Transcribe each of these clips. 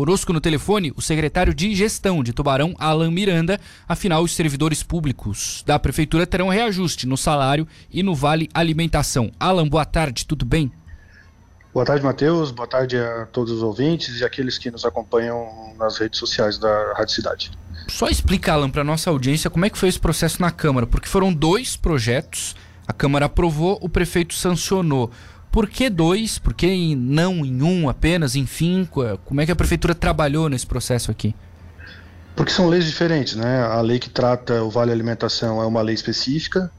Conosco no telefone, o secretário de Gestão de Tubarão, Alan Miranda. Afinal, os servidores públicos da Prefeitura terão reajuste no salário e no Vale Alimentação. Alan, boa tarde, tudo bem? Boa tarde, Matheus. Boa tarde a todos os ouvintes e aqueles que nos acompanham nas redes sociais da Rádio Cidade. Só explica, Alan, para nossa audiência como é que foi esse processo na Câmara, porque foram dois projetos, a Câmara aprovou, o prefeito sancionou. Por que dois? Por que não em um apenas, enfim? Como é que a prefeitura trabalhou nesse processo aqui? Porque são leis diferentes, né? A lei que trata o Vale Alimentação é uma lei específica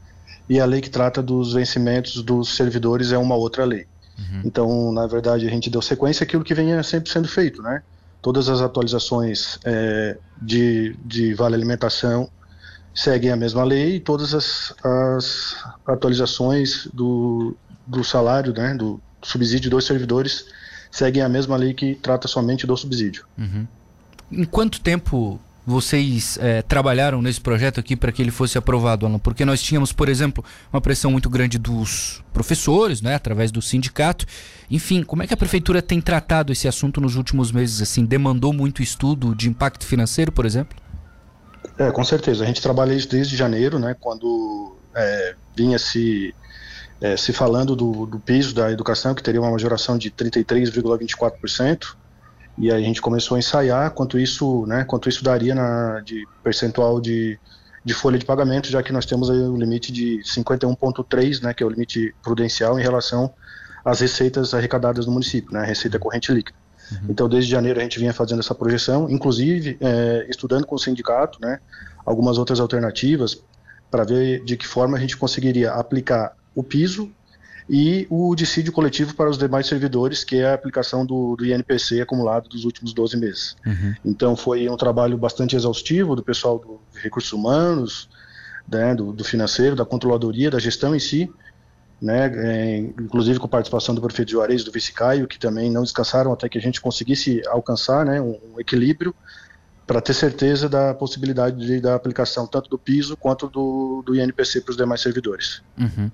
e a lei que trata dos vencimentos dos servidores é uma outra lei. Uhum. Então, na verdade, a gente deu sequência àquilo que vinha sempre sendo feito, né? Todas as atualizações é, de, de Vale Alimentação seguem a mesma lei e todas as, as atualizações do, do salário, né, do subsídio dos servidores, seguem a mesma lei que trata somente do subsídio. Uhum. Em quanto tempo vocês é, trabalharam nesse projeto aqui para que ele fosse aprovado, Alan? Porque nós tínhamos, por exemplo, uma pressão muito grande dos professores, né, através do sindicato. Enfim, como é que a prefeitura tem tratado esse assunto nos últimos meses? Assim, demandou muito estudo de impacto financeiro, por exemplo? É, com certeza. A gente trabalha isso desde janeiro, né, quando é, vinha se é, se falando do, do, piso da educação, que teria uma majoração de 33,24%, e aí a gente começou a ensaiar quanto isso, né, quanto isso daria na, de percentual de, de folha de pagamento, já que nós temos o limite de 51,3%, né, que é o limite prudencial em relação às receitas arrecadadas no município, né, a receita corrente líquida. Uhum. Então, desde janeiro a gente vinha fazendo essa projeção, inclusive é, estudando com o sindicato, né, algumas outras alternativas para ver de que forma a gente conseguiria aplicar o piso e o dissídio coletivo para os demais servidores, que é a aplicação do, do INPC acumulado dos últimos 12 meses. Uhum. Então foi um trabalho bastante exaustivo do pessoal do recursos humanos, né, do, do, financeiro, da controladoria, da gestão em si, né, é, inclusive com participação do prefeito Juarez e do vice Caio, que também não descansaram até que a gente conseguisse alcançar né, um, um equilíbrio para ter certeza da possibilidade de, da aplicação tanto do piso quanto do, do INPC para os demais servidores. Uhum.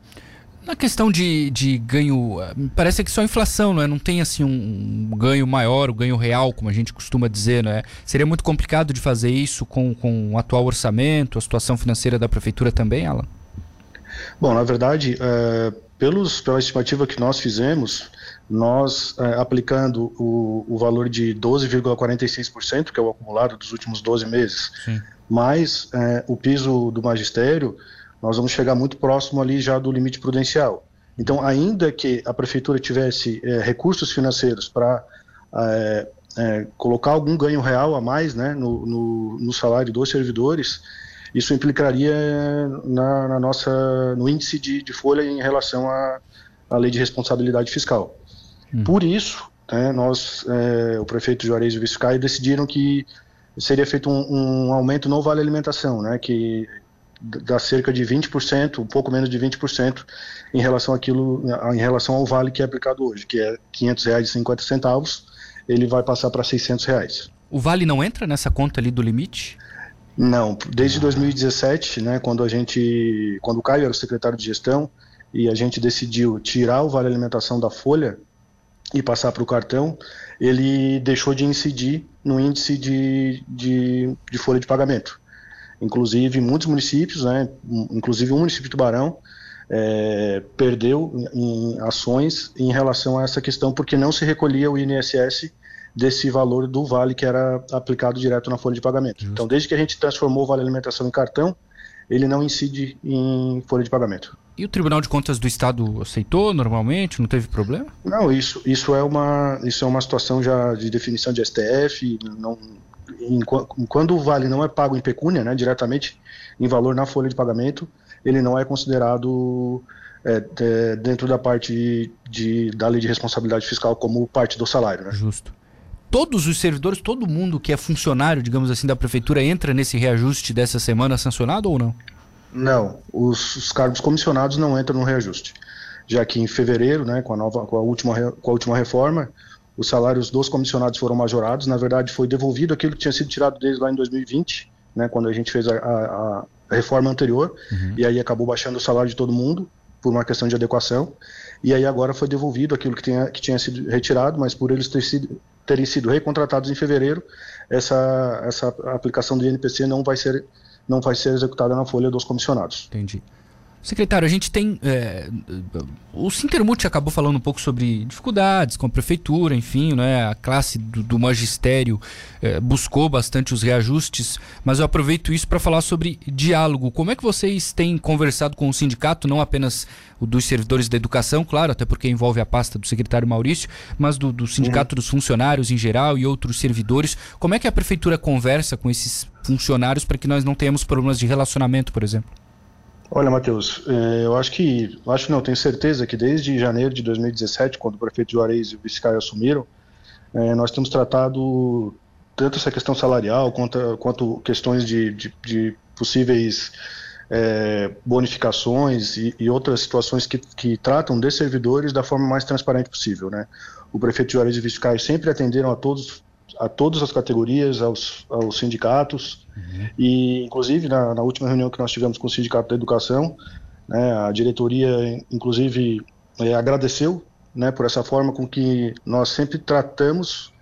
Na questão de, de ganho, parece que só inflação, não é? Não tem assim um ganho maior, o um ganho real, como a gente costuma dizer, não é? Seria muito complicado de fazer isso com, com o atual orçamento, a situação financeira da prefeitura também, Alan? Bom, na verdade, é, pelos, pela estimativa que nós fizemos, nós é, aplicando o, o valor de 12,46%, que é o acumulado dos últimos 12 meses, Sim. mais é, o piso do magistério, nós vamos chegar muito próximo ali já do limite prudencial. Então, ainda que a prefeitura tivesse é, recursos financeiros para é, é, colocar algum ganho real a mais né, no, no, no, salário dos servidores, isso implicaria na, na nossa, no índice de, de, folha em relação à, à lei de responsabilidade fiscal. Hum. Por isso, né, nós, é, o prefeito Juarez e o vice decidiram que seria feito um, um aumento no vale alimentação, né, que dá cerca de 20%, um pouco menos de 20% em relação àquilo, em relação ao vale que é aplicado hoje, que é R$ 500,50, ele vai passar para 600 reais. O vale não entra nessa conta ali do limite? Não, desde 2017, né, quando a gente, quando o Caio era o secretário de gestão e a gente decidiu tirar o vale alimentação da folha e passar para o cartão, ele deixou de incidir no índice de, de, de folha de pagamento. Inclusive, muitos municípios, né, inclusive o município de Tubarão, é, perdeu em ações em relação a essa questão, porque não se recolhia o INSS desse valor do vale que era aplicado direto na folha de pagamento. Justo. Então, desde que a gente transformou o vale alimentação em cartão, ele não incide em folha de pagamento. E o Tribunal de Contas do Estado aceitou normalmente? Não teve problema? Não, isso, isso, é, uma, isso é uma situação já de definição de STF, não, quando o vale não é pago em pecúnia, né, diretamente em valor na folha de pagamento, ele não é considerado é, é, dentro da parte de, da lei de responsabilidade fiscal como parte do salário. Né? Justo. Todos os servidores, todo mundo que é funcionário, digamos assim, da prefeitura entra nesse reajuste dessa semana sancionado ou não? Não, os, os cargos comissionados não entram no reajuste, já que em fevereiro, né, com a nova, com a última, com a última reforma, os salários dos comissionados foram majorados. Na verdade, foi devolvido aquilo que tinha sido tirado deles lá em 2020, né, quando a gente fez a, a, a reforma anterior, uhum. e aí acabou baixando o salário de todo mundo por uma questão de adequação. E aí agora foi devolvido aquilo que tinha, que tinha sido retirado, mas por eles ter sido terem sido recontratados em fevereiro, essa, essa aplicação do INPC não vai ser não vai ser executada na folha dos comissionados. Entendi. Secretário, a gente tem. É, o Sintermute acabou falando um pouco sobre dificuldades com a prefeitura, enfim, né, a classe do, do magistério é, buscou bastante os reajustes, mas eu aproveito isso para falar sobre diálogo. Como é que vocês têm conversado com o sindicato, não apenas o dos servidores da educação, claro, até porque envolve a pasta do secretário Maurício, mas do, do sindicato uhum. dos funcionários em geral e outros servidores? Como é que a prefeitura conversa com esses funcionários para que nós não tenhamos problemas de relacionamento, por exemplo? Olha, Matheus, é, eu acho que, acho não, tenho certeza que desde janeiro de 2017, quando o prefeito Juarez e o vice assumiram, é, nós temos tratado tanto essa questão salarial quanto, quanto questões de, de, de possíveis é, bonificações e, e, outras situações que, que tratam de servidores da forma mais transparente possível, né? O prefeito Juarez e o vice sempre atenderam a todos a todas as categorias, aos, aos sindicatos, uhum. e inclusive na, na, última reunião que nós tivemos com o Sindicato da Educação, né, a diretoria inclusive é, agradeceu né, por essa forma com que nós sempre tratamos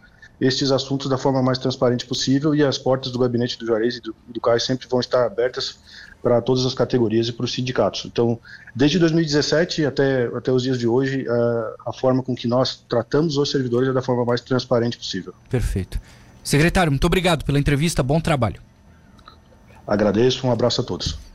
estes assuntos da forma mais transparente possível e as portas do gabinete do Juarez e do, do CAI sempre vão estar abertas para todas as categorias e para os sindicatos. Então, desde 2017 até, até os dias de hoje, a, a forma com que nós tratamos os servidores é da forma mais transparente possível. Perfeito. Secretário, muito obrigado pela entrevista, bom trabalho. Agradeço, um abraço a todos.